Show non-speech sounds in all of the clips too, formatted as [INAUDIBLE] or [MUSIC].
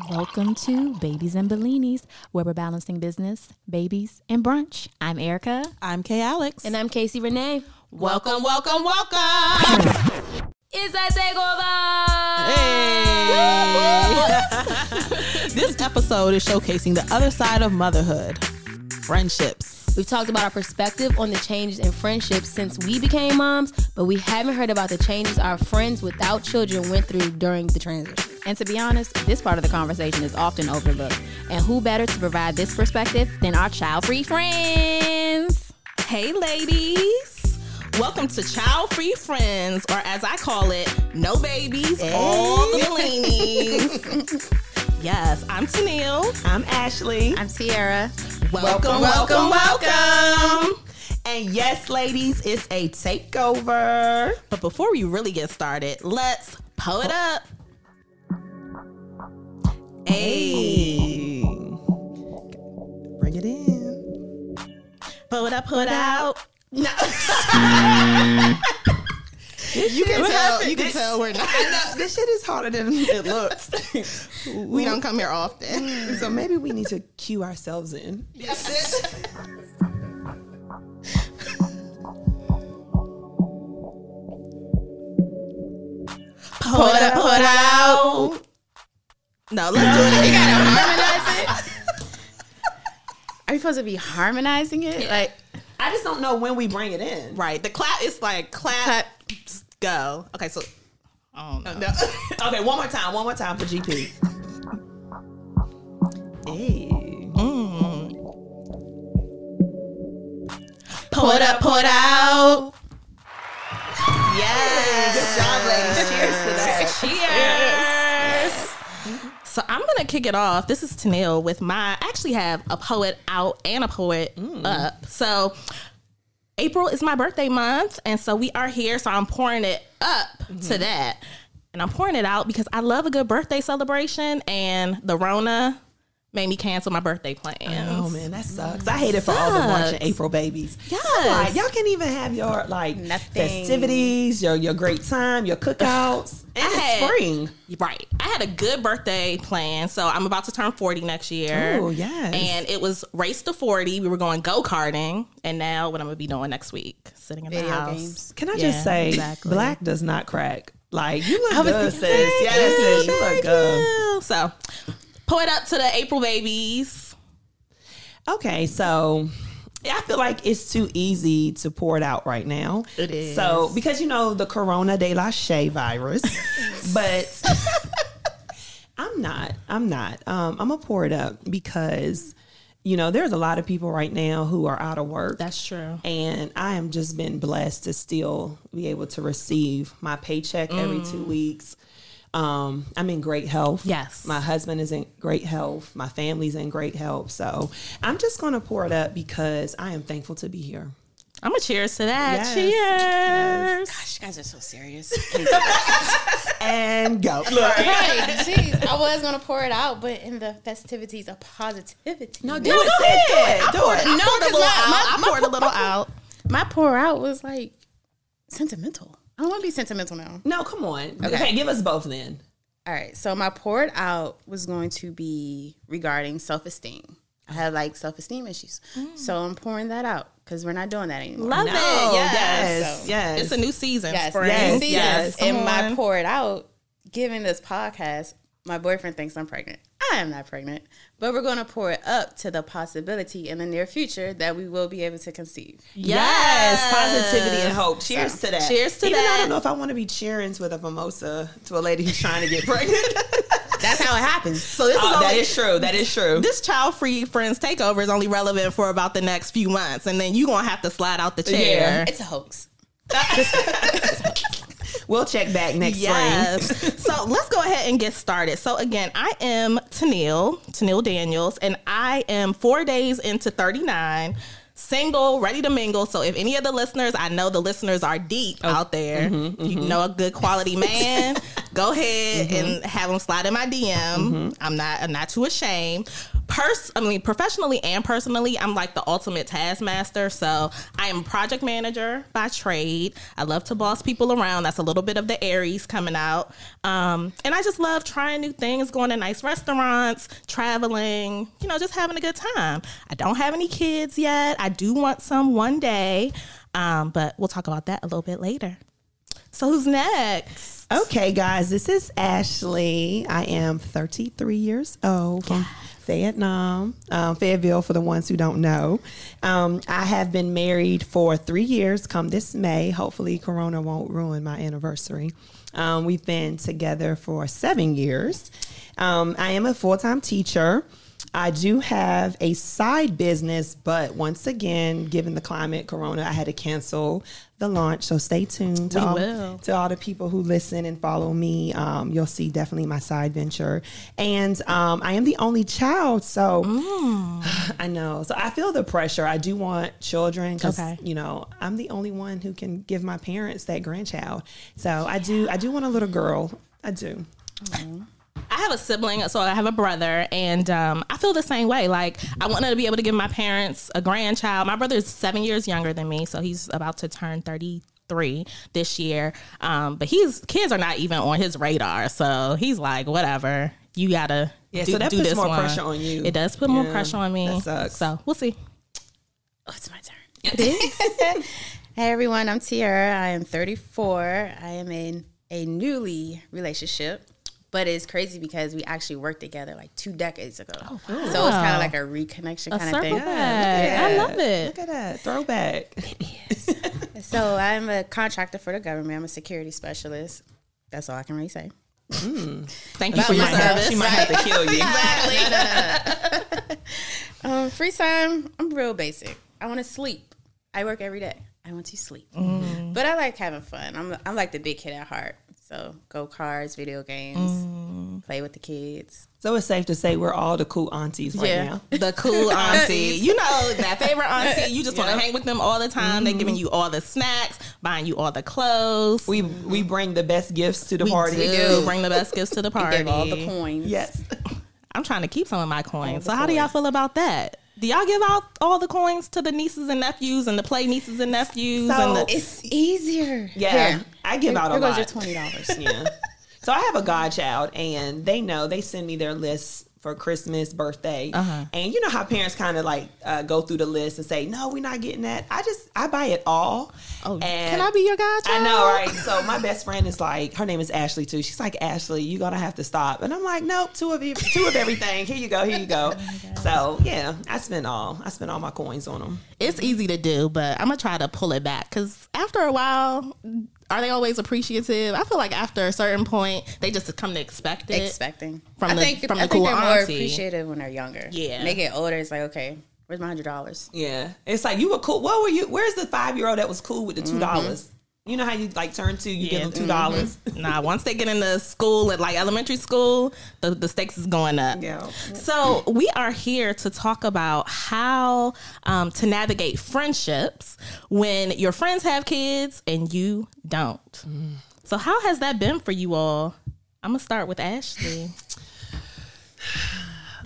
Welcome to Babies and Bellinis, where we're balancing business, babies, and brunch. I'm Erica. I'm Kay Alex. And I'm Casey Renee. welcome, welcome, welcome. It's a takeover. Hey. [LAUGHS] this episode is showcasing the other side of motherhood friendships. We've talked about our perspective on the changes in friendships since we became moms, but we haven't heard about the changes our friends without children went through during the transition. And to be honest, this part of the conversation is often overlooked. And who better to provide this perspective than our child free friends? Hey, ladies. Welcome to Child Free Friends, or as I call it, No Babies, All the Bellinis. [LAUGHS] yes, I'm Tennille. I'm Ashley. I'm Tiara. Welcome, welcome, welcome. And yes, ladies, it's a takeover. But before we really get started, let's pull it up. Hey. Bring it in. It up, pull it out. No. [LAUGHS] You can What tell. You can This- tell we're [LAUGHS] not. I this shit is harder than it looks. [LAUGHS] We don't come here often. Mm. so maybe we need to cue ourselves in. Pull it up, it out. No, let's do it again. [LAUGHS] Harmonize it? [LAUGHS] Are you supposed to be harmonizing it? Like, I just don't know when we bring it in. Right. The clap is like clap, go. Okay, so oh no. No. [LAUGHS] okay, one more time. One more time for GP. Hey. Mm. Pull it up, pull it out. Yes. Good job, ladies. Cheers to that. So I'm gonna kick it off. This is Tennille with my. I actually have a poet out and a poet mm. up. So April is my birthday month, and so we are here. So I'm pouring it up to mm-hmm. that, and I'm pouring it out because I love a good birthday celebration. And the Rona made me cancel my birthday plans. Oh man, that sucks. I hate it for all the March and April babies. Yes. Like, y'all can't even have your like Nothing. festivities, your your great time, your cookouts, and [SIGHS] I had- spring. Right. I had a good birthday plan. So I'm about to turn 40 next year. Oh, yes. And it was race to 40. We were going go karting. And now what I'm going to be doing next week, sitting in the Video house. games. Can I Yeah, just say, exactly. black does not crack. Like you look was good, thinking- sis. Yes, sis, you look good. So pull it up to the April babies. Okay, so I feel like it's too easy to pour it out right now. It is. So because you know the Corona de la Shea virus, [LAUGHS] but I'm not. I'm not. Um, I'm gonna pour it up because you know there's a lot of people right now who are out of work. That's true. and I am just been blessed to still be able to receive my paycheck every Mm. two weeks. Um, I'm in great health. Yes. My husband is in great health. My family's in great health. So I'm just going to pour it up because I am thankful to be here. I'm going to cheers to that. Yes. Cheers. Gosh, you guys are so serious. [LAUGHS] And go. right. Jeez, I was gonna pour it out, but in the festivities of positivity. No, do it. sis. Do it. Do it. I poured a 'cause little my- out. my- I my- poured a little out. my pour out was like sentimental. I don't want to be sentimental now. No, come on. Okay. give us both then. All right, so my poured out was going to be regarding self esteem. I had like self esteem issues, mm. so I'm pouring that out because we're not doing that anymore. Love No, it. Yes. yes, So- yes. It's a new season. Yes, Spring. yes, Yes, yes. And my on. pour it out, given this podcast, my boyfriend thinks I'm pregnant. I am not pregnant, but we're going to pour it up to the possibility in the near future that we will be able to conceive. Yes, positivity and hope. Cheers to that. Cheers to Even though I don't know if I want to be cheering with a mimosa to a lady who's trying to get pregnant. [LAUGHS] That's how it happens. So this oh, is Oh, only, that is true. That is true. this child free friends takeover is only relevant for about the next few months, and then you are gonna have to slide out the chair. It's a hoax. [LAUGHS] We'll check back next. Yes. [LAUGHS] so let's go ahead and get started. So again, I am Tennille, Tennille Daniels, and I am four days into 39, single, ready to mingle. So if any of the listeners, I know the listeners are deep Oh, out there. mm-hmm, you know a good quality man, [LAUGHS] go ahead Mm-hmm. and have them slide in my DM. I'm not I'm not too ashamed. pers I mean professionally and personally, I'm like the ultimate taskmaster. So I am project manager by trade. I love to boss people around. That's a little bit of the Aries coming out. Um, and I just love trying new things, going to nice restaurants, traveling, you know, just having a good time. I don't have any kids yet. I do want some one day. Um, but we'll talk about that a little bit later. So who's next? Okay, guys, this is Ashley. I am 33 years old from Fayettenam, um, Fayetteville, for the ones who don't know. Um, I have been married for three years. Come this May, hopefully, Corona won't ruin my anniversary. Um, we've been together for seven years. Um, I am a full time teacher. I do have a side business, but once again, given the climate, Corona, I had to cancel the launch. So stay tuned to, all, to all the people who listen and follow me. Um, you'll see definitely my side venture. And um, I am the only child. So [SIGHS] I know. So I feel the pressure. I do want children because, Okay. you know, I'm the only one who can give my parents that grandchild. So I do, I do want a little girl. I do. I have a sibling, so I have a brother, and um, I feel the same way. Like I wanted to be able to give my parents a grandchild. My brother is seven years younger than me, so he's about to turn thirty three this year. Um, but he's kids are not even on his radar, so he's like, whatever. You gotta Yeah, do, so that do puts this more one. pressure on you. It does put more pressure on me. that sucks. So we'll see. Oh, it's my turn. [LAUGHS] Hey everyone, I'm Tiara. I am 34. I am in a newly relationship, but it's crazy because we actually worked together like two decades ago. so it's kind of like a reconnection A kind of thing. back. I love it. Look at that throwback. [LAUGHS] So I'm a contractor for the government. I'm a security specialist. That's all I can really say. Thank you for She your might, service. she might have to kill you. Exactly. [LAUGHS] um, free time, I'm real basic. I want to sleep. I work every day. I want to sleep, but I like having fun. I'm I'm like the big kid at heart. So go karts, video games, mm-hmm. play with the kids. So it's safe to say we're all the cool aunties right Yeah. now. the cool [LAUGHS] auntie. You know, that favorite auntie. You just want to hang with them all the time. They're giving you all the snacks, buying you all the clothes. We we bring the best gifts to the party. We party. do bring the best gifts to the [LAUGHS] party. Give all the coins. Yes. [LAUGHS] I'm trying to keep some of my coins. So how do y'all feel about that? Do y'all give out all the coins to the nieces and nephews and the play nieces and nephews So- and the It's easier. Yeah. Here. I give out a Here goes your twenty dollars. [LAUGHS] yeah. So I have a godchild, and they know they send me their lists for Christmas, birthday, Uh-huh. and you know how parents kind of like uh, go through the list and say, "No, we're not getting that." I just I buy it all. Oh, and can I be your godchild? I know, right? So my best friend is like, her name is Ashley too. She's like, Ashley, you're gonna have to stop. And I'm like, nope, two of you, two of everything. Here you go, here you go. [LAUGHS] so yeah, I spend all, I spend all my coins on them. It's easy to do, but I'm gonna try to pull it back because after a while, are they always appreciative? I feel like after a certain point, they just come to expect it. Expecting. From I the- think from I the think cool they're more auntie. appreciative when they're younger. Yeah. When they get older, it's like, okay, where's my hundred dollars? Yeah, it's like you were cool. What were you? Where's the five year old that was cool with the two mm-hmm. dollars? You know how you like turn two, you give them two dollars. [LAUGHS] nah, once they get into school at like elementary school, the, the stakes is going up. Yeah. So we are here to talk about how um, to navigate friendships when your friends have kids and you don't. So how has that been for you all? I'm gonna start with Ashley.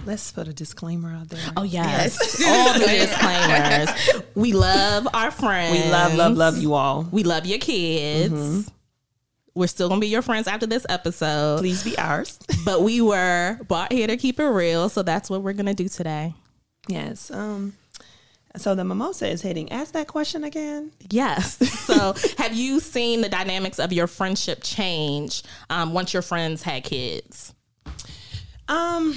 Let's put a disclaimer out there. Oh yes, [LAUGHS] all the disclaimers. We love our friends. we love, love, love you all. We love your kids. We're still gonna be your friends after this episode. Please be ours. [LAUGHS] but we were brought here to keep it real, so that's what we're gonna do today. yes. Um. So the mimosa is hitting. Ask that question again. Yes. [LAUGHS] So, have you seen the dynamics of your friendship change um, once your friends had kids? Um,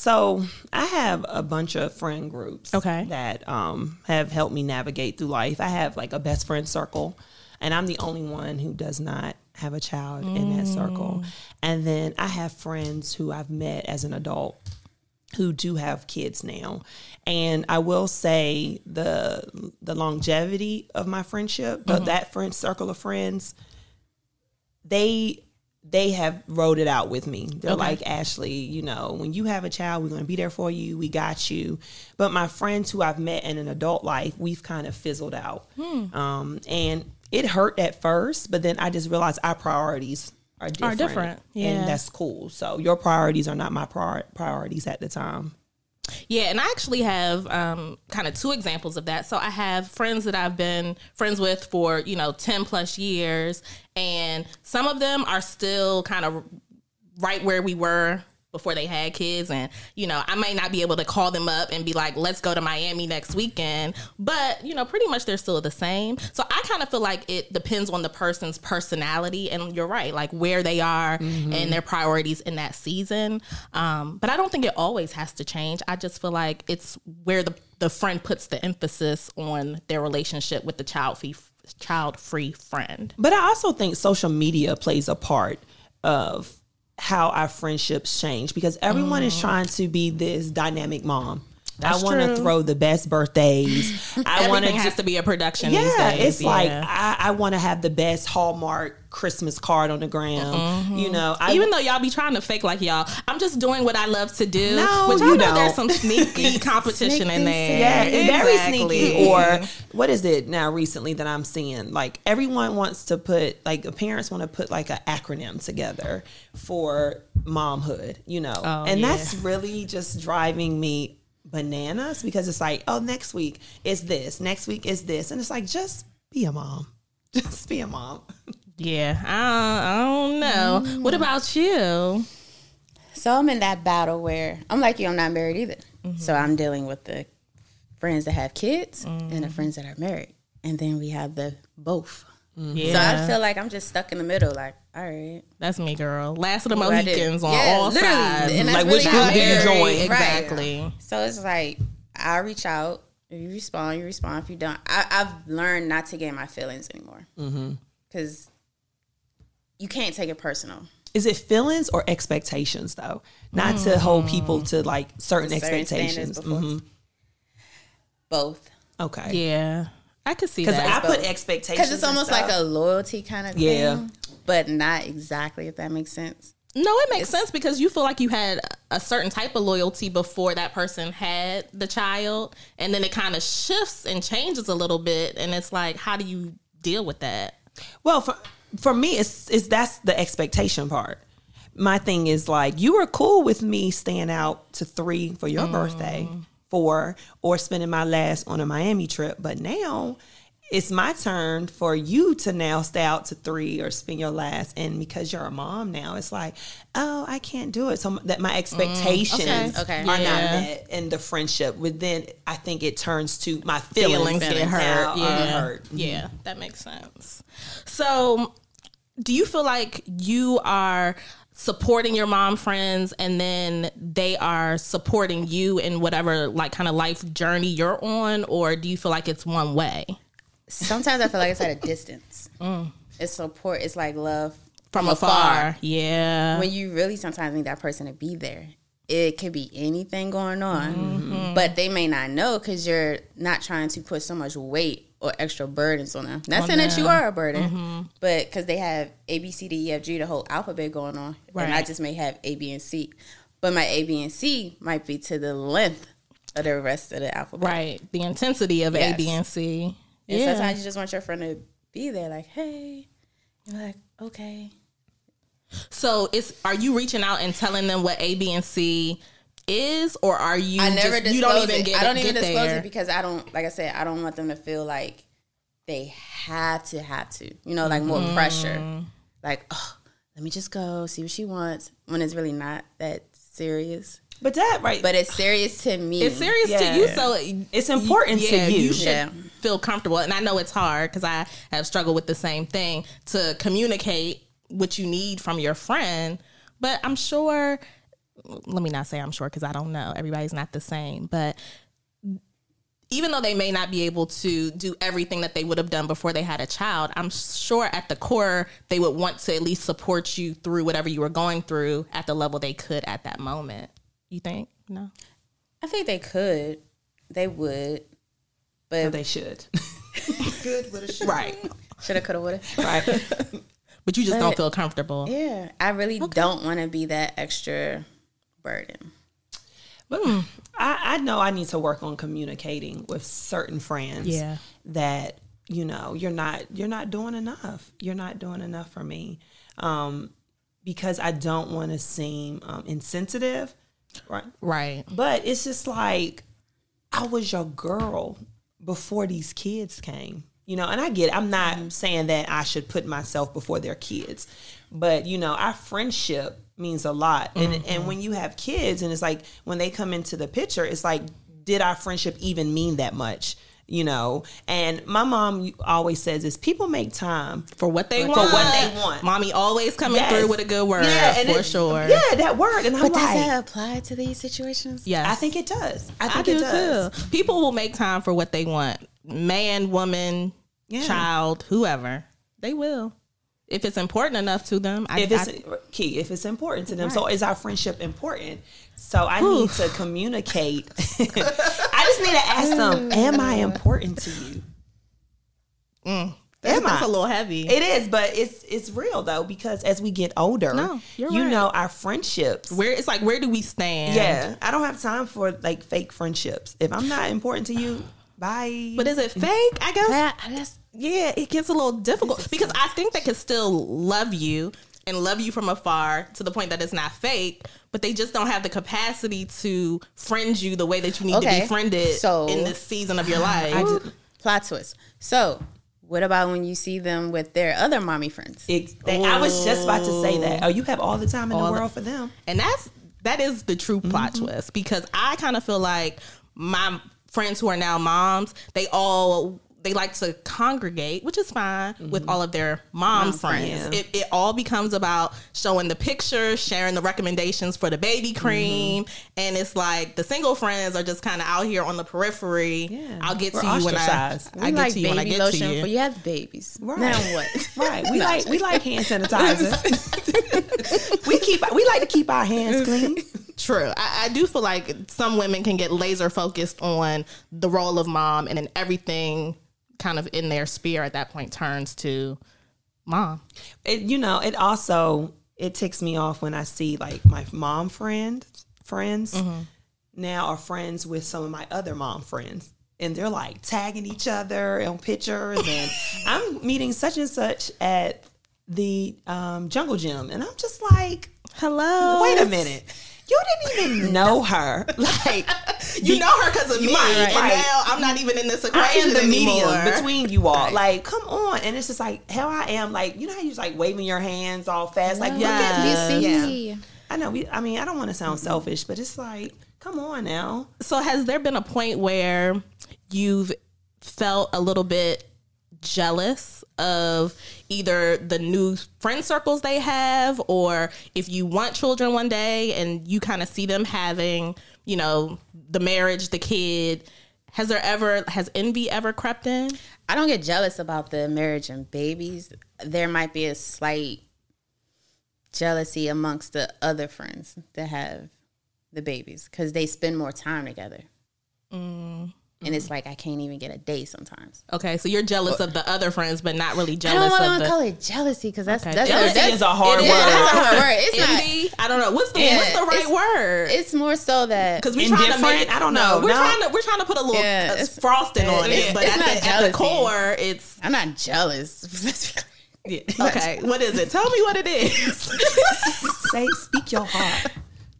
so I have a bunch of friend groups. Okay. That um have helped me navigate through life. I have like a best friend circle, and I'm the only one who does not have a child in that circle. And then I have friends who I've met as an adult who do have kids now. And I will say the the longevity of my friendship, but that friend circle of friends, they they have wrote it out with me. They're like, Ashley, you know, when you have a child, we're going to be there for you. We got you. But my friends who I've met in an adult life, we've kind of fizzled out. Um, and it hurt at first, but then I just realized our priorities are different. different, yeah. And that's cool. So your priorities are not my prior- priorities at the time. Yeah, and I actually have um, kind of two examples of that. So I have friends that I've been friends with for, you know, 10 plus years, and some of them are still kind of right where we were before they had kids and you know i might not be able to call them up and be like let's go to miami next weekend but you know pretty much they're still the same. So i kind of feel like it depends on the person's personality and you're right like where they are and their priorities in that season. Um, but i don't think it always has to change. I just feel like it's where the, the friend puts the emphasis on their relationship with the child free child free friend. But I also think social media plays a part of how our friendships change because everyone is mm. trying to be this dynamic mom. That's I want to throw the best birthdays. [LAUGHS] I want to has to be a production these yeah, days it's like. I, I want to have the best Hallmark Christmas card on the ground. You mm-hmm. know, I, Even though y'all be trying to fake like y'all, I'm just doing what I love to do. No, which I you know there's don't. some sneaky [LAUGHS] competition in there. yeah, it's very sneaky. Or what is it now recently that I'm seeing? Like everyone wants to put like the parents want to put like an acronym together for momhood, you know, Oh, and yeah. that's really just driving me bananas because it's like, oh, next week is this, next week is this, and it's like just be a mom, [LAUGHS] just be a mom. yeah, I, I don't know. What about you? So I'm in that battle where I'm like you, I'm not married either. Mm-hmm. So I'm dealing with the friends that have kids and Mm-hmm. the friends that are married. And then we have the both. Yeah, So I feel like I'm just stuck in the middle, like, all right. that's me, girl. Last of the what Mohicans on Yeah, all literally. sides. And Like, really which group do you it is. join? Right. Exactly. So it's like I reach out. If you respond, you respond. If you don't, I, I've learned not to get my feelings anymore mm-hmm. because you can't take it personal. Is it feelings or expectations though? Not to hold people mm. to like certain, Certain expectations. standards before. Mhm. Both Okay. Yeah, I could see Because that. I put expectations. because it's almost like a loyalty kind of Yeah. thing, but not exactly. If that makes sense. No, it makes sense because you feel like you had a certain type of loyalty before that person had the child, and then it kind of shifts and changes a little bit, and it's like, how do you deal with that? Well, for for me, it's it's that's the expectation part. My thing is like you were cool with me staying out to three for your mm. birthday, four, or spending my last on a Miami trip, but now it's my turn for you to now stay out to three or spend your last, and because you're a mom now, it's like, oh, I can't do it. So that my mm, expectations okay. Okay. are Yeah. not met in the friendship. With then, I think it turns to my feelings, Feelings get hurt. Yeah, hurt. Mm-hmm. yeah, that makes sense. So, do you feel like you are supporting your mom friends and then they are supporting you in whatever like kind of life journey you're on or do you feel like it's one way Sometimes I feel like it's at a distance. It's support. It's like love from afar yeah when you really sometimes need that person to be there. It could be anything going on, Mm-hmm. but they may not know because you're not trying to put so much weight or extra burdens on them. Not saying that you are a burden, Mm-hmm. but because they have A, B, C, D, E, F, G, the whole alphabet going on, and I just may have A, B, and C. But my A, B, and C might be to the length of the rest of the alphabet. right the intensity of a Yes. b and c And yeah sometimes you just want your friend to be there, like, hey. You're like, okay. so it's are you reaching out and telling them what a b and c is or are you I never just, disclose you don't even it. get I don't get even disclose there? it because I don't like I said, I don't want them to feel like they have to have to. You know, like more pressure. Mm-hmm. Like, oh, let me just go, see what she wants. When it's really not that serious. But that right, But it's serious to me. it's serious Yeah. to you so it's important yeah, to you. you should Yeah. feel comfortable and i know it's hard because i have struggled with the same thing to communicate what you need from your friend but i'm sure let me not say i'm sure because i don't know everybody's not the same but even though they may not be able to do everything that they would have done before they had a child, I'm sure at the core they would want to at least support you through whatever you were going through at the level they could at that moment. You think? No. I think they could. They would. But they should. [LAUGHS] Good, what should Right. shoulda, coulda, woulda. right. [LAUGHS] But you just don't feel comfortable. Yeah. I really don't want to be that extra burden. But I, I know I need to work on communicating with certain friends. Yeah. That you know you're not you're not doing enough. You're not doing enough for me, um, because I don't want to seem um, insensitive right? Right. But it's just like I was your girl before these kids came. You know, and I get it. I'm not saying that I should put myself before their kids. But, you know, our friendship means a lot. And and mm-hmm. when you have kids and it's like when they come into the picture, it's like did our friendship even mean that much? You know, and my mom always says is people make time For what they want. For what they want. Mommy always coming Yes. through with a good word and for it- sure. Yeah, that word. And I'm But does that apply to these situations? Yes. I think it does. I I think do it does. too. People will make time for what they want. Man, woman, Yeah. child, whoever. They will. If it's important enough to them. I, if it's I- key, if it's important to them. So is our friendship important? So I need to communicate. [LAUGHS] I just need to ask them, am I important to you? Mm. that's, am that's I? a little heavy. It is, but it's it's real though because as we get older, No, you're right. know our friendships. where it's like, where do we stand? Yeah, I don't have time for like fake friendships. If I'm not important to you, bye. But is it fake? I guess. Yeah, that's yeah, it gets a little difficult because I think they can still love you and love you from afar to the point that it's not fake, but they just don't have the capacity to friend you the way that you need to be friended So- in this season of your [SIGHS] life. plot twist. So, what about when you see them with their other mommy friends? Ex- they- I was just about to say that. Oh, you have all the time in All the the- world for them. And that's that is the true plot Mm-hmm. twist because I kind of feel like my friends who are now moms, they all they like to congregate, which is fine with all of their mom, friends. Mm-hmm. It, it all becomes about showing the pictures, sharing the recommendations for the baby Mm-hmm. cream, and it's like the single friends are just kind of out here on the periphery. Yeah. I'll get We're to you when I. We I get like to you when I get to you. for you have babies. Right. Now what? [LAUGHS] Right. We like we like hand [LAUGHS] sanitizer. [LAUGHS] we keep we like to keep our hands clean. True. I, I do feel like some women can get laser focused on the role of mom, and then everything kind of in their sphere at that point turns to mom. It, you know, it also it ticks me off when I see like my mom friends friends now are friends with some of my other mom friends. And they're like tagging each other on pictures, and [LAUGHS] I'm meeting such and such at the um, jungle gym, and I'm just like, Hello. wait a minute, you didn't even [LAUGHS] know her, like [LAUGHS] You know her because of me, Right, and right. now I'm not even in this I equation am the anymore. medium between you all. Like, come on. And it's just like how I am. Like, you know how you just like waving your hands all fast. Like, look at Yes. me. You see? I know. We. I mean, I don't want to sound selfish, but it's like, come on now. So has there been a point where you've felt a little bit jealous of either the new friend circles they have or if you want children one day and you kind of see them having, you know, the marriage, the kid, has there ever has envy ever crept in? I don't get jealous about the marriage and babies. There might be a slight jealousy amongst the other friends that have the babies because they spend more time together. Mm. And it's like I can't even get a day sometimes. Okay, so you're jealous of the other friends but not really jealous. I don't want to call it jealousy because that's Okay. that's, Jealousy that's is a hard it word. is. That's a hard word. It's [LAUGHS] not. envy. I don't know. What's the Yeah, what's the right it's- word? It's more so that Because we're trying to Indifferent? make I don't know. We're No. trying to we're trying to put a little Yeah, uh, it's- frosting on it's- it, but it's at, not the, at the core, it's I'm not jealous. [LAUGHS] okay. what is it? Tell me what it is. [LAUGHS] Say, speak your heart.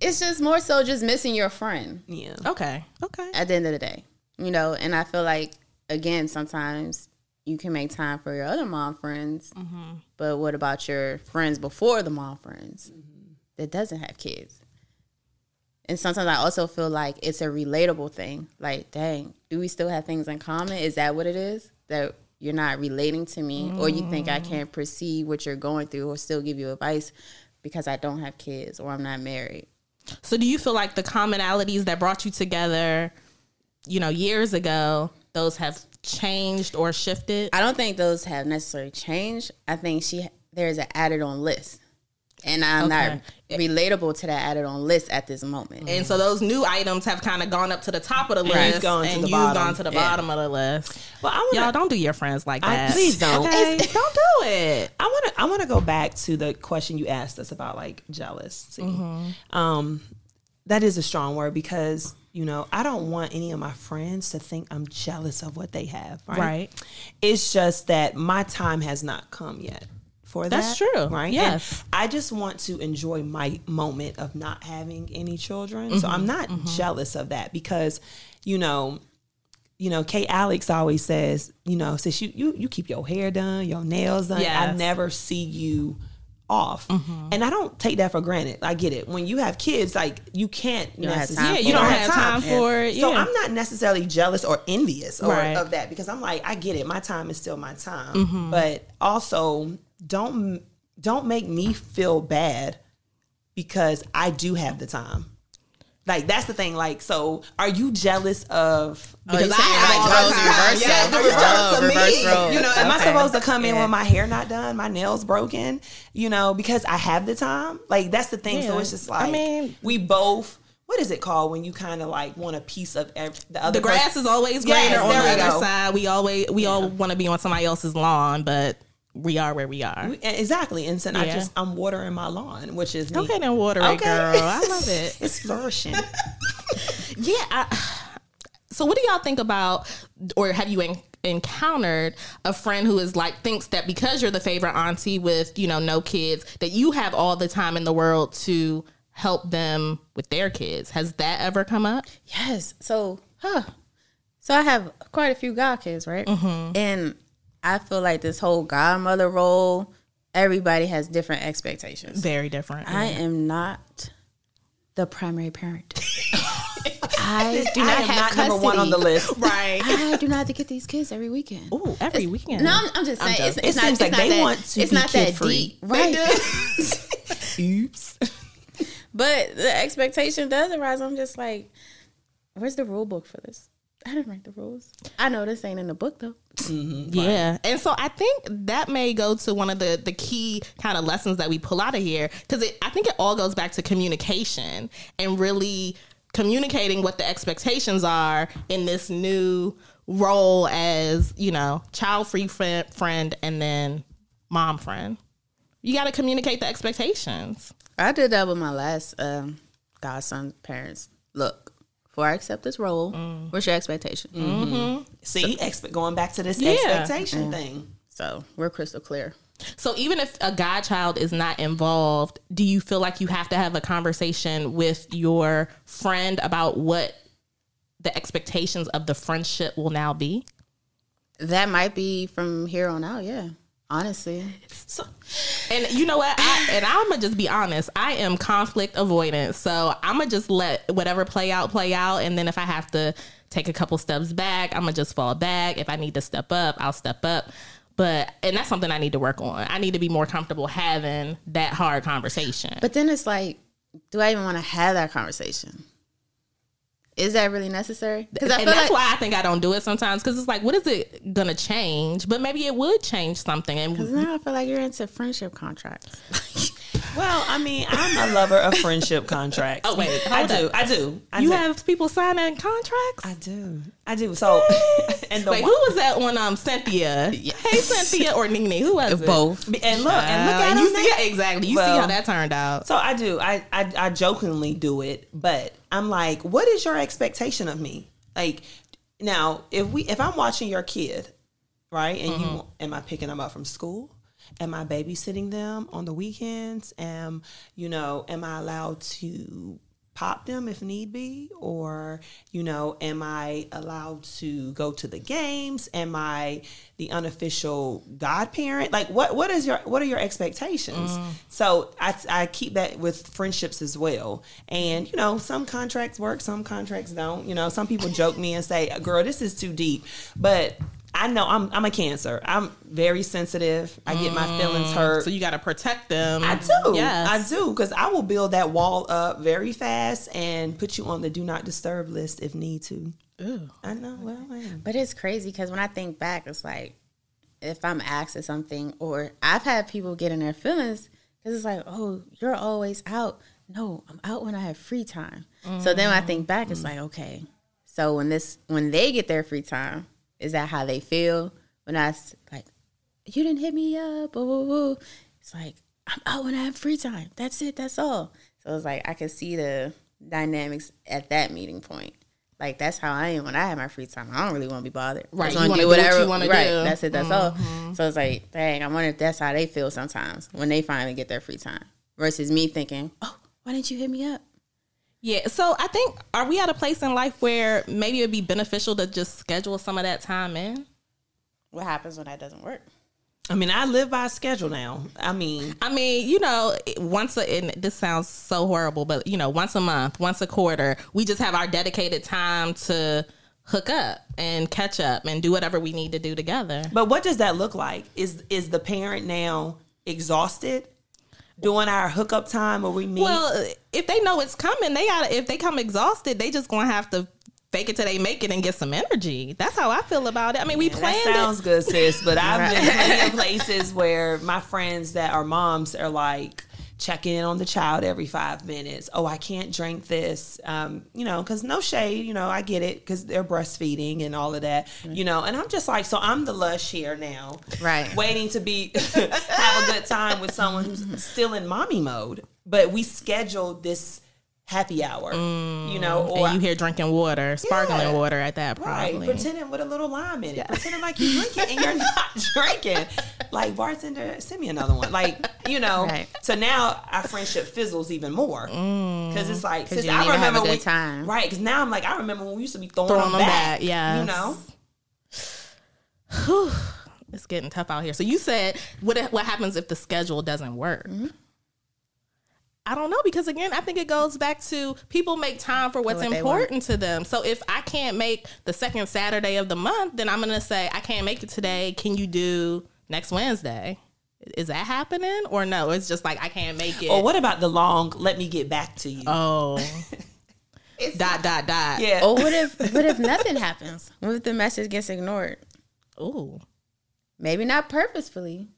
it's just more so just missing your friend Yeah. okay, okay. at the end of the day, you know. And I feel like again, sometimes you can make time for your other mom friends, mm-hmm. but what about your friends before the mom friends mm-hmm. that doesn't have kids? And sometimes I also feel like it's a relatable thing. Like, dang, do we still have things in common? Is that what it is? That you're not relating to me, or you think I mm-hmm. can't perceive what you're going through, or still give you advice because I don't have kids or I'm not married? So, do you feel like the commonalities that brought you together, you know, years ago, those have changed or shifted? I don't think those have necessarily changed. I think she there's an added on list, and I'm not relatable to that added on list at this moment. and so those new items have kind of gone up to the top of the Right. list, Gone to and the you've gone to the Yeah. bottom of the list. Well, I want Y'all don't do your friends like I- that. please don't. Okay? don't do it. I want to I want to go back to the question you asked us about like jealousy. Um, that is a strong word because you know I don't want any of my friends to think I'm jealous of what they have. Right. Right. It's just that my time has not come yet for That's that. That's true. Right. Yes. And I just want to enjoy my moment of not having any children. So Mm-hmm. I'm not jealous of that because, you know, you know, Kay Alex always says, you know, since you you you keep your hair done, your nails done. I Yes. Mm-hmm. never see you off. And I don't take that for granted. I get it. When you have kids, like you can't don't necessarily Yeah, you don't have time for it. so. I'm not necessarily jealous or envious or Right. of that because I'm like, I get it. My time is still my time. Mm-hmm. But also don't don't make me feel bad because I do have the time. Like that's the thing. Like, so are you jealous of? Oh, because Because I I have have like all roles the time. reversed. Yeah, Oh, jealous of reverse me. roles. You know, am I supposed to come in with my hair not done, my nails broken? You know, because I have the time. Like that's the thing. so it's just like I mean- we both. What is it called when you kind of like want a piece of every, the other? the grass person- is always Yes, greener on the other go. side. We always we all want to be on somebody else's lawn, but we are where we are. We- Exactly, and so I just I'm watering my lawn, which is me. Okay, then water it, Okay. girl. I love [LAUGHS] it. It's flourishing. [LAUGHS] Yeah. I, [SIGHS] so, what do y'all think about, or have you en- encountered a friend who is like thinks that because you're the favorite auntie with you know no kids, that you have all the time in the world to help them with their kids? Has that ever come up? Yes. So, huh. So I have quite a few godkids, right? Mm-hmm. And I feel like this whole godmother role, everybody has different expectations. Very different. I am not the primary parent. [LAUGHS] I do not am have not number one on the list. [LAUGHS] right. I do not have to get these kids every weekend. Oh, every weekend. No, I'm, I'm just saying. it's, joking. it's It not, seems it's like they that, want to It's be not that kid-free. deep, right? [LAUGHS] Oops. But the expectation does arise. I'm just like, where's the rule book for this? I didn't write the rules. I know this ain't in the book though. Yeah. And so I think that may go to one of the the key kind of lessons that we pull out of here cuz I think it all goes back to communication and really communicating what the expectations are in this new role as, you know, child-free friend, friend and then mom friend. You got to communicate the expectations. I did that with my last um, godson parents. Look, before I accept this role, mm. what's your expectation? Mm-hmm. Mm-hmm. See, expe- going back to this Yeah. expectation mm-hmm. thing. So we're crystal clear. So even if a godchild is not involved, do you feel like you have to have a conversation with your friend about what the expectations of the friendship will now be? That might be from here on out. Yeah, honestly. So, and you know what? I, and I'm gonna just be honest. I am conflict avoidant, so I'm gonna just let whatever play out, play out. And then if I have to take a couple steps back, I'm gonna just fall back. If I need to step up, I'll step up. But and that's something I need to work on. I need to be more comfortable having that hard conversation. But then it's like, do I even want to have that conversation? Is that really necessary? Because and that's like why I think I don't do it sometimes because it's like, what is it gonna change? But maybe it would change something. And now I feel like you're into friendship contracts. [LAUGHS] Well, I mean, I'm a lover of friendship contracts. Oh, wait, I do. I do, I you do. have people signing contracts. I do, I do. So, [LAUGHS] and the Wait, who was that one? Um, Cynthia. Hey, Cynthia or Nene? Who was it? Both. and look, and look Uh, at you see now. exactly. You see how that turned out. So I do. I, I I jokingly do it, but I'm like, what is your expectation of me? Like now, if we if I'm watching your kid, right, and you am I picking them up from school? Am I babysitting them on the weekends? Am you know, am I allowed to pop them if need be? Or you know am i allowed to go to the games? Am i the unofficial godparent? Like what what is your what are your expectations? Mm. So I, I keep that with friendships as well. And you know some contracts work some contracts don't. You know some people joke me and say girl this is too deep. But I know I'm I'm a cancer. I'm very sensitive. I get my feelings mm. hurt. So you got to protect them. I do. Yes. I do because I will build that wall up very fast and put you on the do not disturb list if need to. I know. Well, I am. But it's crazy because when I think back, it's like if I'm asked or something, or I've had people get in their feelings because it's like, oh, you're always out. No, I'm out when I have free time. So then when I think back, it's mm. like, okay, so when this when they get their free time, is that how they feel? When I like, you didn't hit me up, boo, boo, boo. It's like I'm out when I have free time. That's it. That's all. So it's like I can see the dynamics at that meeting point. Like that's how I am when I have my free time. I don't really want to be bothered. Right, just you wanna wanna do what you wanna right. do. That's it. That's all. Mm-hmm. So it's like, dang, I wonder if that's how they feel sometimes when they finally get their free time. Versus me thinking, oh, why didn't you hit me up? Yeah, so I think are we at a place in life where maybe it'd be beneficial to just schedule some of that time in? What happens when that doesn't work? I mean, I live by a schedule now. I mean, I mean, you know, once a, and this sounds so horrible, but you know, once a month, once a quarter, we just have our dedicated time to hook up and catch up and do whatever we need to do together. but what does that look like? Is is the parent now exhausted doing our hookup time where we meet? Well, if they know it's coming, they got to if they come exhausted, they just to have to fake it till they make it and get some energy. That's how I feel about it. I mean, we plan. that planned sounds it. good, sis. But I've [LAUGHS] been in places where my friends that are moms are like checking in on the child every five minutes. Oh, I can't drink this, um, you know, because no shade, you know, I get it because they're breastfeeding and all of that, you know. And I'm just like, so I'm the lush here now, Right. Waiting to be [LAUGHS] have a good time with someone who's still in mommy mode, but we scheduled this happy hour, you know, or And you here drinking water, sparkling Yeah. water at that Right, probably. pretending with a little lime in it, pretending like you're drinking and you're [LAUGHS] not drinking. Like bartender, send me another one. Like you know. [LAUGHS] Right. So now our friendship fizzles even more because it's like since I remember we, time. right? Because now I'm like I remember when we used to be throwing, Throwing them them back. back, yes. you know. it's getting tough out here. So you said what what happens if the schedule doesn't work? Mm-hmm. I don't know because again, I think it goes back to people make time for what's what important to them. So if I can't make the second Saturday of the month, then I'm going to say I can't make it today. Can you do next Wednesday? Is that happening or no? It's just like I can't make it. Or what about the long? Let me get back to you. Oh, [LAUGHS] It's dot dot dot. yeah. Or what if [LAUGHS] what if nothing happens? What if the message gets ignored? Ooh. Maybe not purposefully,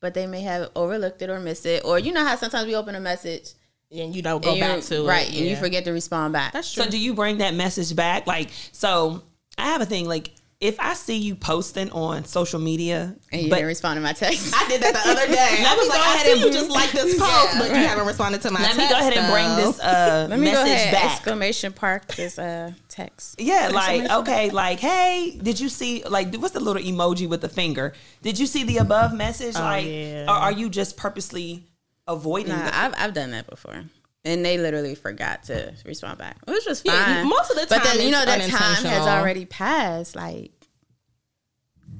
but they may have overlooked it or missed it. Or you know how sometimes we open a message And you don't go back you- to right, it. and you forget to respond back. That's true. So do you bring that message back? Like, so I have a thing. Like, if I see you posting on social media, and you but didn't respond to my text. I did that the other day. [LAUGHS] I me was go like, I ahead and- you just like this [LAUGHS] post, Yeah, but you haven't responded to my let text. me go ahead and bring though. this uh, Let me go message ahead. back. Exclamation mark this uh text. Yeah, like okay, like hey, did you see like what's the little emoji with the finger? Did you see the above message? like, yeah. or are you just purposely avoiding? Nah, the, I've I've done that before. And they literally forgot to respond back, It was just fine. most of the time, but then you know that time has already passed. Like,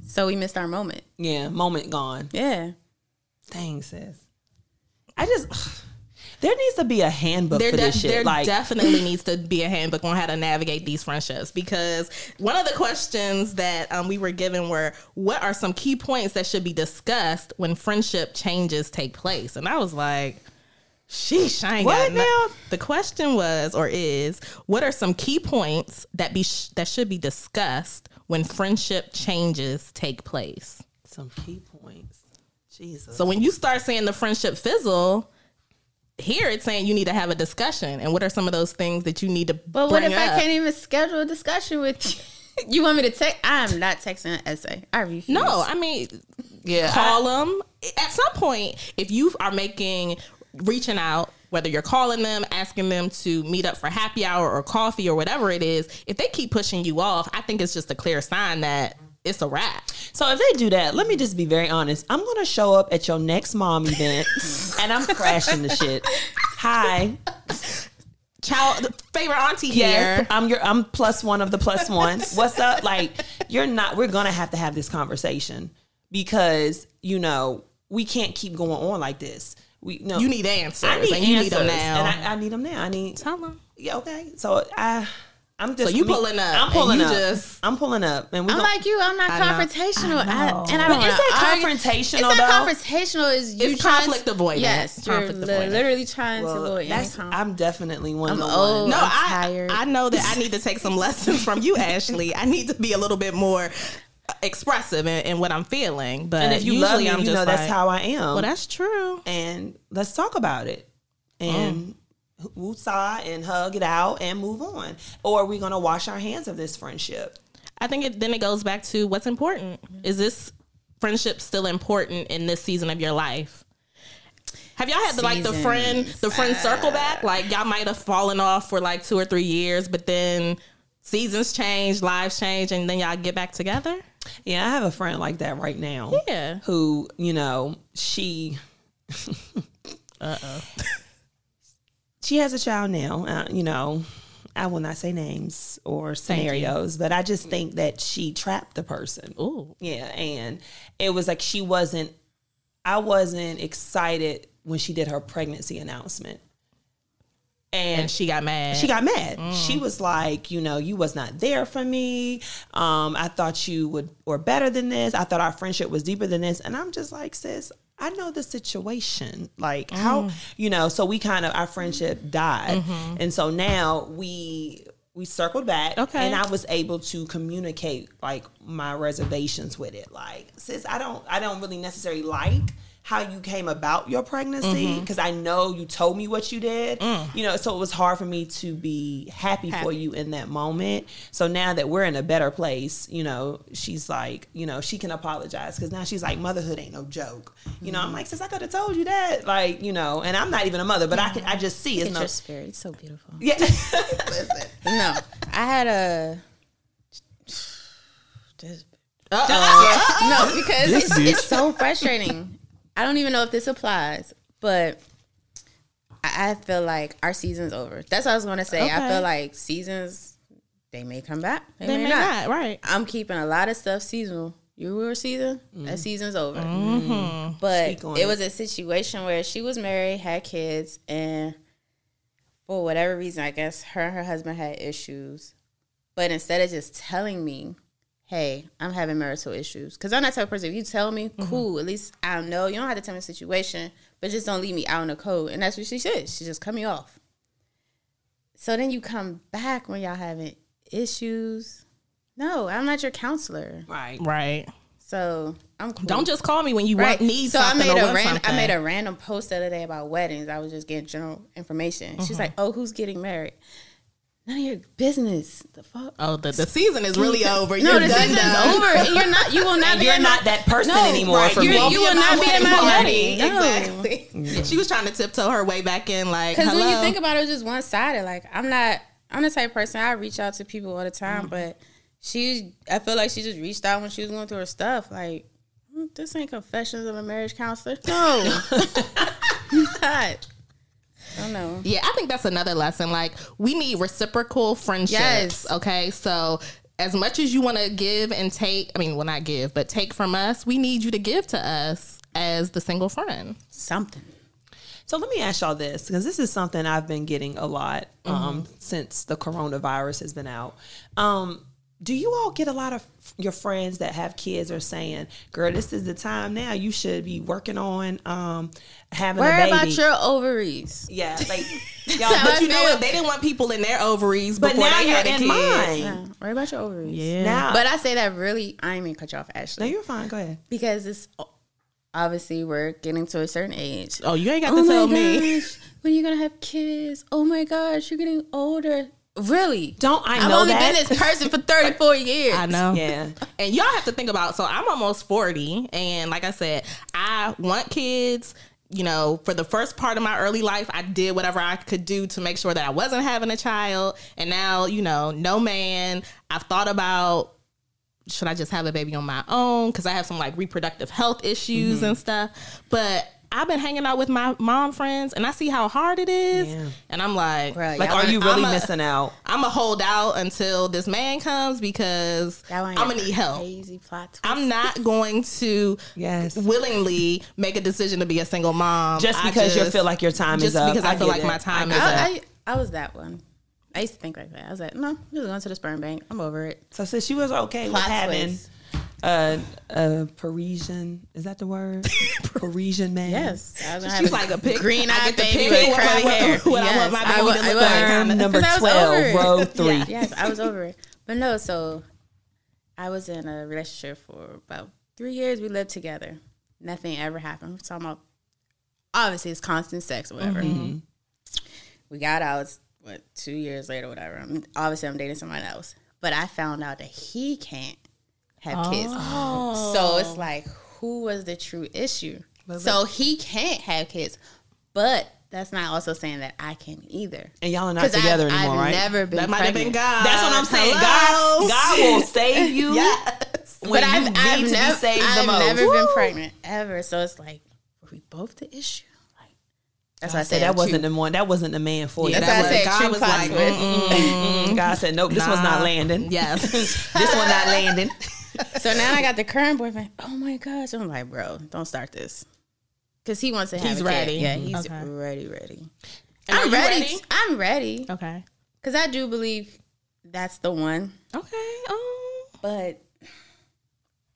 so we missed our moment. yeah, moment gone. Yeah, Dang, sis. I just [SIGHS] there needs to be a handbook There, for de- this shit. there like, definitely [LAUGHS] needs to be a handbook on how to navigate these friendships because one of the questions that um, we were given were what are some key points that should be discussed when friendship changes take place and i was like sheesh i ain't What got no- now? the question was or is what are some key points that be sh- that should be discussed when friendship changes take place some key points. Jesus. so when you start seeing the friendship fizzle, here it's saying you need to have a discussion. And what are some of those things that you need to but what if up? I can't even schedule a discussion with you? [LAUGHS] you want me to text? I'm not texting an essay. I refuse. No, I mean, yeah, call them at some point. If you are making reaching out, whether you're calling them, asking them to meet up for happy hour or coffee or whatever it is, if they keep pushing you off, I think it's just a clear sign that it's a wrap. So if they do that, let me just be very honest. I'm gonna show up at your next mom event [LAUGHS] and I'm crashing the shit. Hi. Child, favorite auntie Yeah, here. I'm your I'm plus one of the plus ones. What's up? Like you're not we're gonna have to have this conversation because, you know, we can't keep going on like this. We no You need answers, I need and you need them now. And I, I need them now. I need Tell them. yeah, okay. So I I'm just So you me- pulling up, I'm pulling and you up. just- I'm pulling up and we I'm like you. I'm not I confrontational, I. I and I But don't. is wanna that confrontational, It's not confrontational. Is you It's trying conflict to, avoidance. Yes, you're avoidance. literally trying to Well, avoid that's, con- I'm definitely one of I'm the old. ones. No, I'm I, tired. I know that I need to take some [LAUGHS] lessons from you, Ashley. I need to be a little bit more expressive in, in what I'm feeling. But And if you usually me, I'm you just know that's how I am. Well, that's true. and let's talk about it and Mm. woosah and hug it out and move on. Or are we gonna wash our hands of this friendship? I think it, then it goes back to what's important. Is this friendship still important in this season of your life? Have y'all had the, like the friend the friend circle back? Like y'all might have fallen off for like two or three years, but then seasons change, lives change, and then y'all get back together? Yeah, I have a friend like that right now. Yeah. Who, you know, she [LAUGHS] Uh oh. she has a child now. Uh, you know, I will not say names or scenarios, but I just think that she trapped the person. Ooh. Yeah, and it was like she wasn't. I wasn't excited when she did her pregnancy announcement, and, And she got mad. she got mad. Mm. She was like, you know, you was not there for me. Um, I thought you would were better than this. I thought our friendship was deeper than this. And I'm just like, sis, I know the situation. Like how mm. you know, so we kind of our friendship died. Mm-hmm. And so now we we circled back Okay. and I was able to communicate like my reservations with it. Like, sis, I don't I don't really necessarily like how you came about your pregnancy mm-hmm. because I know you told me what you did. Mm. You know, so it was hard for me to be happy, for you in that moment. So now that we're in a better place, you know, she's like, you know, she can apologize because now she's like, motherhood ain't no joke. You know, I'm like, sis, I could have told you that, like, you know, and I'm not even a mother, but I can, I just see it's It's no, your spirit. It's so beautiful. yeah. [LAUGHS] Listen, No, I had a. [SIGHS] Just, Uh-oh. [LAUGHS] no, because it's, it's so frustrating. I don't even know if this applies, but I, I feel like our season's over. That's what I was going to say. I feel like seasons, they may come back. They, They may, may not. not, right. I'm keeping a lot of stuff seasonal. You were a season, that mm-hmm. season's over. Mm-hmm. Mm-hmm. But Speak on it it. was a situation where she was married, had kids, and for whatever reason, I guess her and her husband had issues. But instead of just telling me, hey, I'm having marital issues, because I'm that type of person. If you tell me, mm-hmm. cool, at least I know. You don't have to tell me the situation, but just don't leave me out in the cold. And that's what she said. She just cut me off. So then you come back when y'all having issues. No, I'm not your counselor. right. Right. So I'm cool. Don't just call me when you Right. want need so I made a want ran- something. I made a random post the other day about weddings. I was just getting general information. She's mm-hmm. like, "Oh, who's getting married? None of your business." The fuck. Oh, the, the season is really over. No, You're the done season's done. over. And you're not. You will [LAUGHS] not be. you're not that person No, anymore right. for You're- me. You will not be in my wedding. No. Exactly. She was trying to tiptoe her way back in, like, Because when you think about it, it's just one sided. Like I'm not. I'm the type of person I reach out to people all the time, Mm-hmm. but she. I feel like she just reached out when she was going through her stuff. Like "Mm, this ain't confessions of a marriage counselor. No, [LAUGHS] [LAUGHS] not. I know. Yeah, I think that's another lesson. Like, we need reciprocal friendships. Yes. Okay. So, as much as you want to give and take, I mean, well, not give, but take from us, we need you to give to us as the single friend. Something. So let me ask y'all this because this is something I've been getting a lot um, Mm-hmm. since the coronavirus has been out. Um, do you all get a lot of your friends that have kids are saying, "Girl, this is the time now. You should be working on um, having a Worry baby." about your ovaries. yeah, [LAUGHS] like y'all, But you know what? They didn't want people in their ovaries but before now they you're had a in kid. mine. Yeah, worry about your ovaries. Yeah. Now, But I say that really, I ain't mean cut you off, Ashley. no, you're fine. Go ahead. because it's obviously we're getting to a certain age. oh, you ain't got Oh to my tell me. When are you gonna have kids? Oh my gosh, you're getting older. Really? Don't I I've know only that? been this person for [LAUGHS] 34 years. I know. yeah, And y'all have to think about so I'm almost 40 and like I said, I want kids. You know, for the first part of my early life, I did whatever I could do to make sure that I wasn't having a child. And now, you know, no man. I've thought about should I just have a baby on my own because I have some like reproductive health issues mm-hmm. and stuff. But I've been hanging out with my mom friends and I see how hard it is. Yeah. And I'm like, Right, like, are you really I'm a- missing out? I'm gonna hold out until this man comes because I'm gonna need help. Crazy plot twist. I'm not going to Yes. willingly make a decision to be a single mom Just I because you feel like your time is up. because I, feel like it. my time is up. I, I, I was that one. I used to think like that. I was like, no, I'm just going to the sperm bank. I'm over it. So since she was okay with Plot having twist. A, a Parisian, is that the word? [LAUGHS] Parisian man. Yes, I was gonna She's like a pick. green eyed baby with curly hair. what I want my I baby to I look was. like. [LAUGHS] Number 'Cause I was twelve, over it. row three. Yes, I was over it. But no, so I was in a relationship for about three years. We lived together. Nothing ever happened. We're talking about obviously it's constant sex or whatever. Mm-hmm. We got out. What two years later, whatever. I'm, obviously, I'm dating someone else. But I found out that he can't have kids. So oh. it's like, who was the true issue? So he can't have kids, but that's not also saying that I can either. And y'all are not together I've, anymore, I've right? never been That might have been. God. That's what I'm saying. Hello? God, God will [LAUGHS] save you Yes. when But you I've, need I've to never, be saved I've the most. never been pregnant ever. So it's like, were we both the issue? Like, that's why I I said said that I'm wasn't the one. That wasn't the man for you. That's That why I was- said God true was like, plot twist. God said, nope, this one's not landing. Yes. [LAUGHS] this one not landing. [LAUGHS] So now I got the current boyfriend. Oh my gosh! I'm like, bro, don't start this, because he wants to have He's a kid. ready. Yeah, he's Okay. ready, ready. And I'm ready. ready? I'm ready Okay. because I do believe that's the one. Okay. Oh. But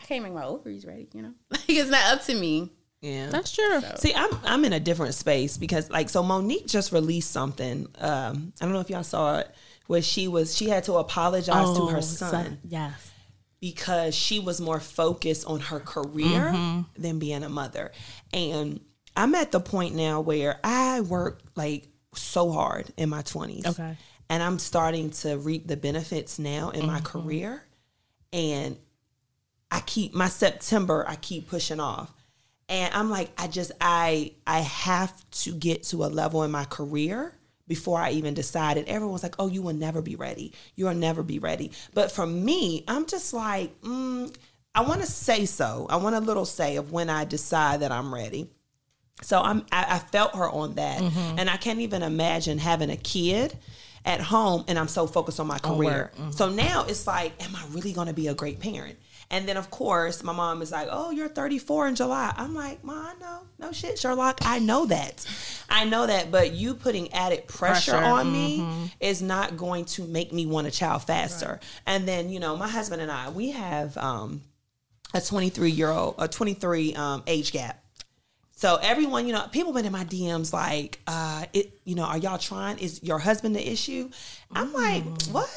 I can't make my ovaries ready. You know, [LAUGHS] like it's not up to me. Yeah. that's true. See, I'm I'm in a different space because like so Mo'Nique just released something. Um, I don't know if y'all saw it where she was she had to apologize to her son Yes. Because she was more focused on her career mm-hmm. than being a mother. And I'm at the point now where I work like so hard in my 20s. Okay. And I'm starting to reap the benefits now in my mm-hmm. career. And I keep my September, I keep pushing off. And I'm like, I just I I have to get to a level in my career before I even decided. Everyone's like, oh, you will never be ready. You'll never be ready. But for me, I'm just like, mm, I want to say so. I want a little say of when I decide that I'm ready. So I'm I, I felt her on that. And I can't even imagine having a kid at home and I'm so focused on my career. So now it's like, am I really gonna be a great parent? And then of course my mom is like, Oh, you're 34 in July. I'm like, Mom, no, no shit, Sherlock. I know that. I know that, but you putting added pressure, Pressure, on me is not going to make me want a child faster. And then, you know, my husband and I, we have um a 23 year old, a 23 um, age gap. So everyone, you know, people been in my DMs like, uh, it, you know, are y'all trying? Is your husband the issue? I'm like, what?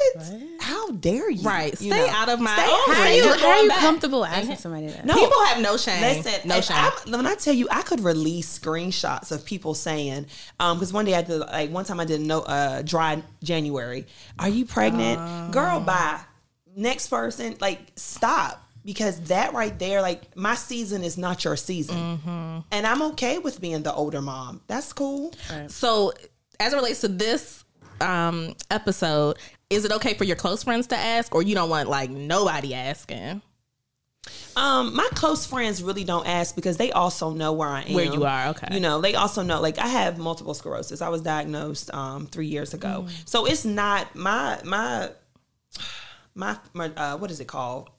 How dare you? Right. You Stay know, out of my stay own How are you, how are you back. comfortable asking somebody that? No, People have no shame. Listen, no shame. I'm- when I tell you, I could release screenshots of people saying, um, because one day I did, like, one time I did no, uh, dry January. Are you pregnant, girl? Bye. Next person, like, stop. Because that right there, like, my season is not your season, and I'm okay with being the older mom. That's cool. So, as it relates to this um, episode, is it okay for your close friends to ask, or you don't want like nobody asking Um, my close friends really don't ask because they also know where I am. where you are? Okay. You know, they also know like I have multiple sclerosis. I was diagnosed um three years ago. Mm. So it's not my my my, my uh what is it called?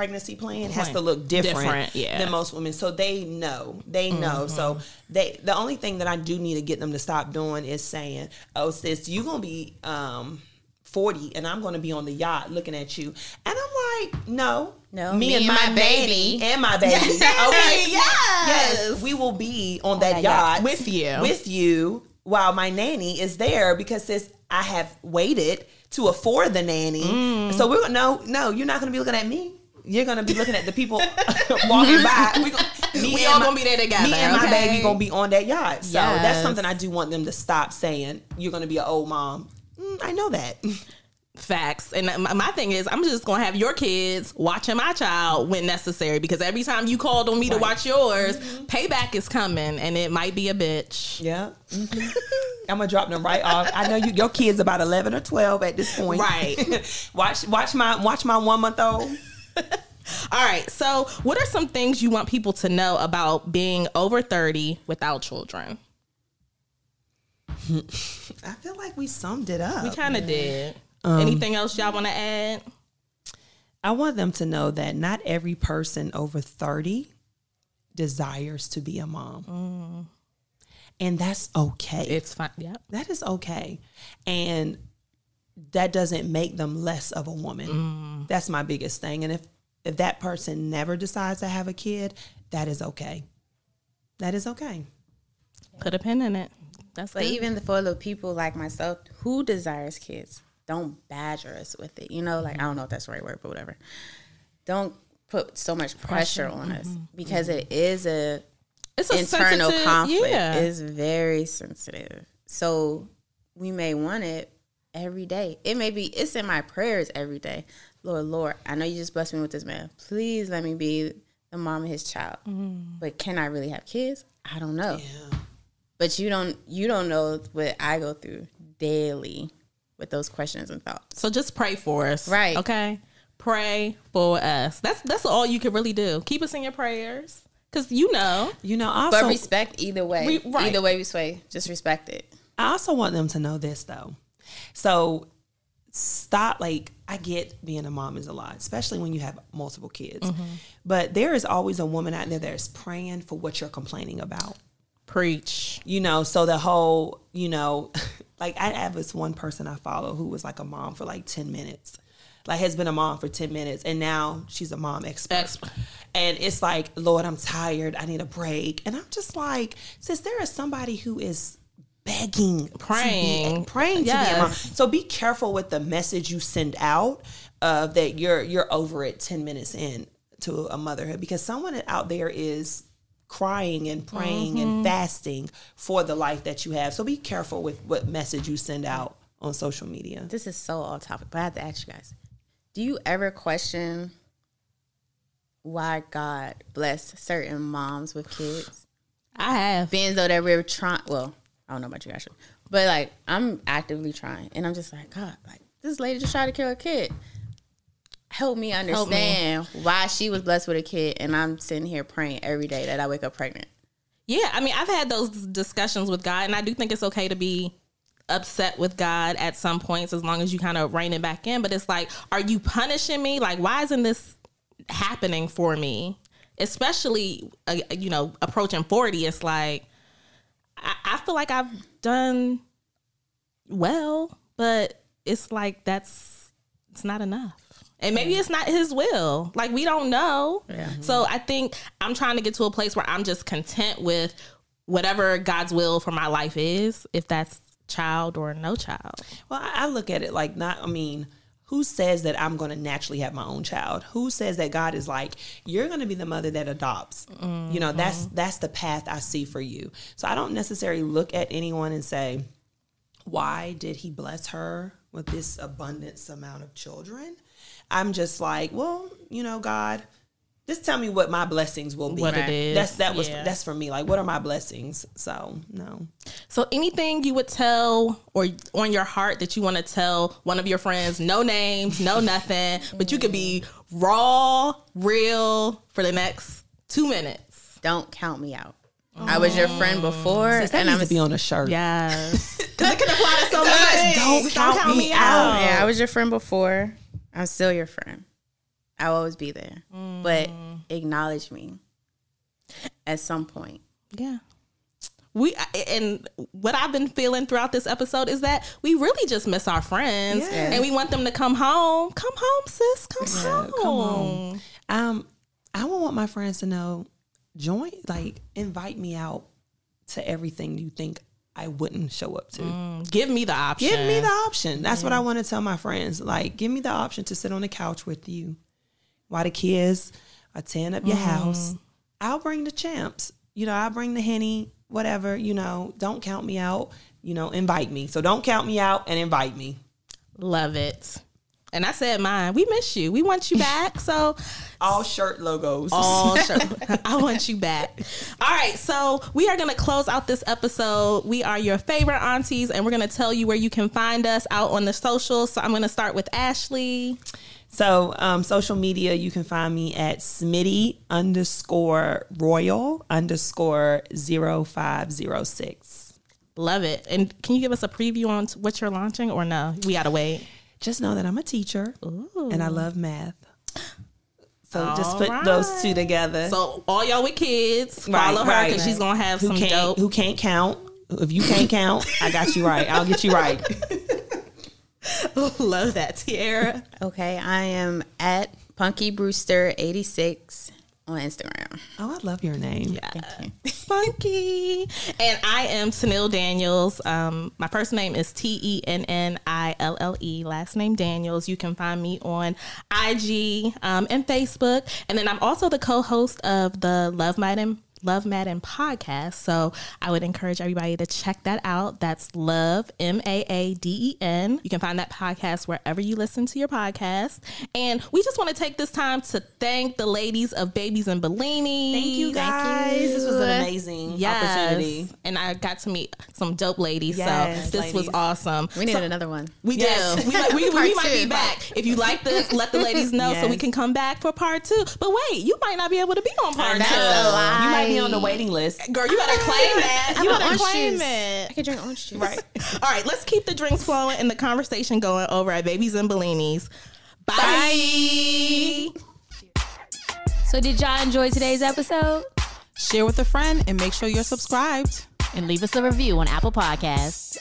Pregnancy plan has to look different, Different, yeah. Mm-hmm. than most women. So they know. They know. So they the only thing that I do need to get them to stop doing is saying, Oh sis, you gonna be um 40 and I'm gonna be on the yacht looking at you. And I'm like, no. No, me, me and and my, my baby baby. and my baby. [LAUGHS] okay. Yes. Yes, we will be on that that yacht yacht. With you. With you while my nanny is there because sis, I have waited to afford the nanny. Mm. So we're no, no, you're not gonna be looking at me. You're gonna be looking at the people [LAUGHS] walking by. We, gonna, me We all my- gonna be there together, Me and my baby gonna be on that yacht. So that's something I do want them to stop saying. You're gonna be an old mom. Mm, I know that. Facts. And my my thing is, I'm just gonna have your kids watching my child when necessary because every time you called on me to watch yours, payback is coming, and it might be a bitch. Yeah. I'm gonna drop them right off. I know you your kid's about eleven or twelve at this point. Right. [LAUGHS] watch watch my watch my one month old. [LAUGHS] All right. So, what are some things you want people to know about being over 30 without children? [LAUGHS] I feel like we summed it up. We kind of did. Um, Anything else y'all want to add? I want them to know that not every person over 30 desires to be a mom. Mm. And that's okay. It's fine. Yep. that is okay. And that doesn't make them less of a woman. Mm. That's my biggest thing. And if if that person never decides to have a kid, that is okay. That is okay. Put a pin in it. That's But good. even for the people like myself who desires kids, don't badger us with it. You know, like I don't know if that's the right word, but whatever. Don't put so much pressure, on us mm-hmm. because mm-hmm. it is a it's a internal sensitive- conflict. Yeah. It's very sensitive. So we may want it every day. It may be it's in my prayers every day. Lord, Lord, I know you just blessed me with this man. Please let me be the mom of his child. Mm. But can I really have kids? I don't know. but you don't you don't know what I go through daily with those questions and thoughts. So just pray for us. Right. Okay. Pray for us. That's that's all you can really do. Keep us in your prayers. Cause you know. You know, But also respect either way. We- right. Either way we sway, just respect it. I also want them to know this though. So stop like I get being a mom is a lot, especially when you have multiple kids. Mm-hmm. But there is always a woman out there that's praying for what you're complaining about. Preach. You know, so the whole, you know, [LAUGHS] like I have this one person I follow who was like a mom for like 10 minutes. Like has been a mom for 10 minutes and now she's a mom expert. Expert. And it's like, Lord, I'm tired. I need a break. And I'm just like, sis, there is somebody who is begging, to be- Praying. praying to be a mom. So be careful with the message you send out of that you're you're over it 10 minutes in to a motherhood because someone out there is crying and praying Mm-hmm. and fasting for the life that you have. So be careful with what message you send out on social media. This is so off topic, but I have to ask you guys: Do you ever question why God blessed certain moms with kids? I have. Being though that we're trying. Well, I don't know about you actually, but like I'm actively trying, and I'm just like God, like this lady just tried to kill a kid. Help me understand why she was blessed with a kid, and I'm sitting here praying every day that I wake up pregnant. Yeah, I mean, I've had those discussions with God, and I do think it's okay to be upset with God at some points as long as you kind of rein it back in. But it's like, are you punishing me? Like, why isn't this happening for me? Especially, uh, you know, approaching 40, it's like, I, I feel like I've done well, but it's like that's, it's not enough. And maybe it's not his will. Like we don't know. yeah. So I think I'm trying to get to a place where I'm just content with whatever God's will for my life is, if that's child or no child. Well, I I look at it like not. I mean, who says that I'm going to naturally have my own child? Who says that God is like you're going to be the mother that adopts? You know, that's mm-hmm. that's the path I see for you. So I don't necessarily look at anyone and say, why did He bless her with this abundance amount of children? I'm just like, well, you know, God. Just tell me what my blessings will be. What it is, That's that was yeah. that's for me. Like, what are my blessings? So no. So anything you would tell or on your heart that you want to tell one of your friends, no names, no [LAUGHS] nothing, but you could be raw, real for the next two minutes. Don't count me out. I was your friend oh. before, That and I'm to be on a shirt. Yes. [LAUGHS] Because it can apply to so much. Don't count me out. Yeah, I was your friend before. I'm still your friend. I'll always be there. But mm. acknowledge me at some point. Yeah. We and what I've been feeling throughout this episode is that we really just miss our friends Yes. and we want them to come home. Come home, sis. Come home. come home. Um, I would want my friends to know, join, like, invite me out to everything you think I wouldn't show up to. Mm, give me the option. Give me the option. That's what mm. I want to tell my friends. Like, give me the option to sit on the couch with you while the kids are tearing up your mm-hmm. house. I'll bring the champs. You know, I'll bring the henny, whatever. You know, don't count me out. You know, invite me. So don't count me out and invite me. Love it. And I said mine. We miss you. We want you [LAUGHS] back. So All shirt logos. all [LAUGHS] sure. I want you back. All right, so we are going to close out this episode. We are your favorite aunties, and we're going to tell you where you can find us out on the socials. So I'm going to start with Ashley. So, um, social media, you can find me at Smitty underscore Royal underscore 0506. Love it. And can you give us a preview on what you're launching, or no? We got to wait. Just know that I'm a teacher and I love math. So just All put those two together. So all y'all with kids, Right, follow her right. because she's gonna have who some can't dope. who can't count? If you can't count, I got you right. I'll get you right. [LAUGHS] [LAUGHS] Love that, Tiara. Okay, I am at Punky Brewster 86 on Instagram. Oh, I love your name. Thank you. [LAUGHS] Spunky. And I am Tennille Daniels. Um, my first name is T E N N I L L E. Last name Daniels. You can find me on IG um, and Facebook. And then I'm also the co-host of the Love Might and Love Maaden podcast. So I would encourage everybody to check that out. That's Love M A A D E N. You can find that podcast wherever you listen to your podcast. And we just want to take this time to thank the ladies of Babies and Bellini. Thank you guys. This was an amazing opportunity. And I got to meet some dope ladies. Yes, so this was awesome. We need So- another one. we Yes. do. We, might- we, [LAUGHS] we might be back. If you like this, let the ladies know so we can come back for part two. But wait, you might not be able to be on part That's two. a lie. You might be on the waiting list. Girl, you better claim that. How You about better orange claim juice? it. I could drink orange juice. Right. All right, let's keep the drinks flowing and the conversation going over at Babies and Bellinis. Bye. So did y'all enjoy today's episode? Share with a friend and make sure you're subscribed. And leave us a review on Apple Podcasts.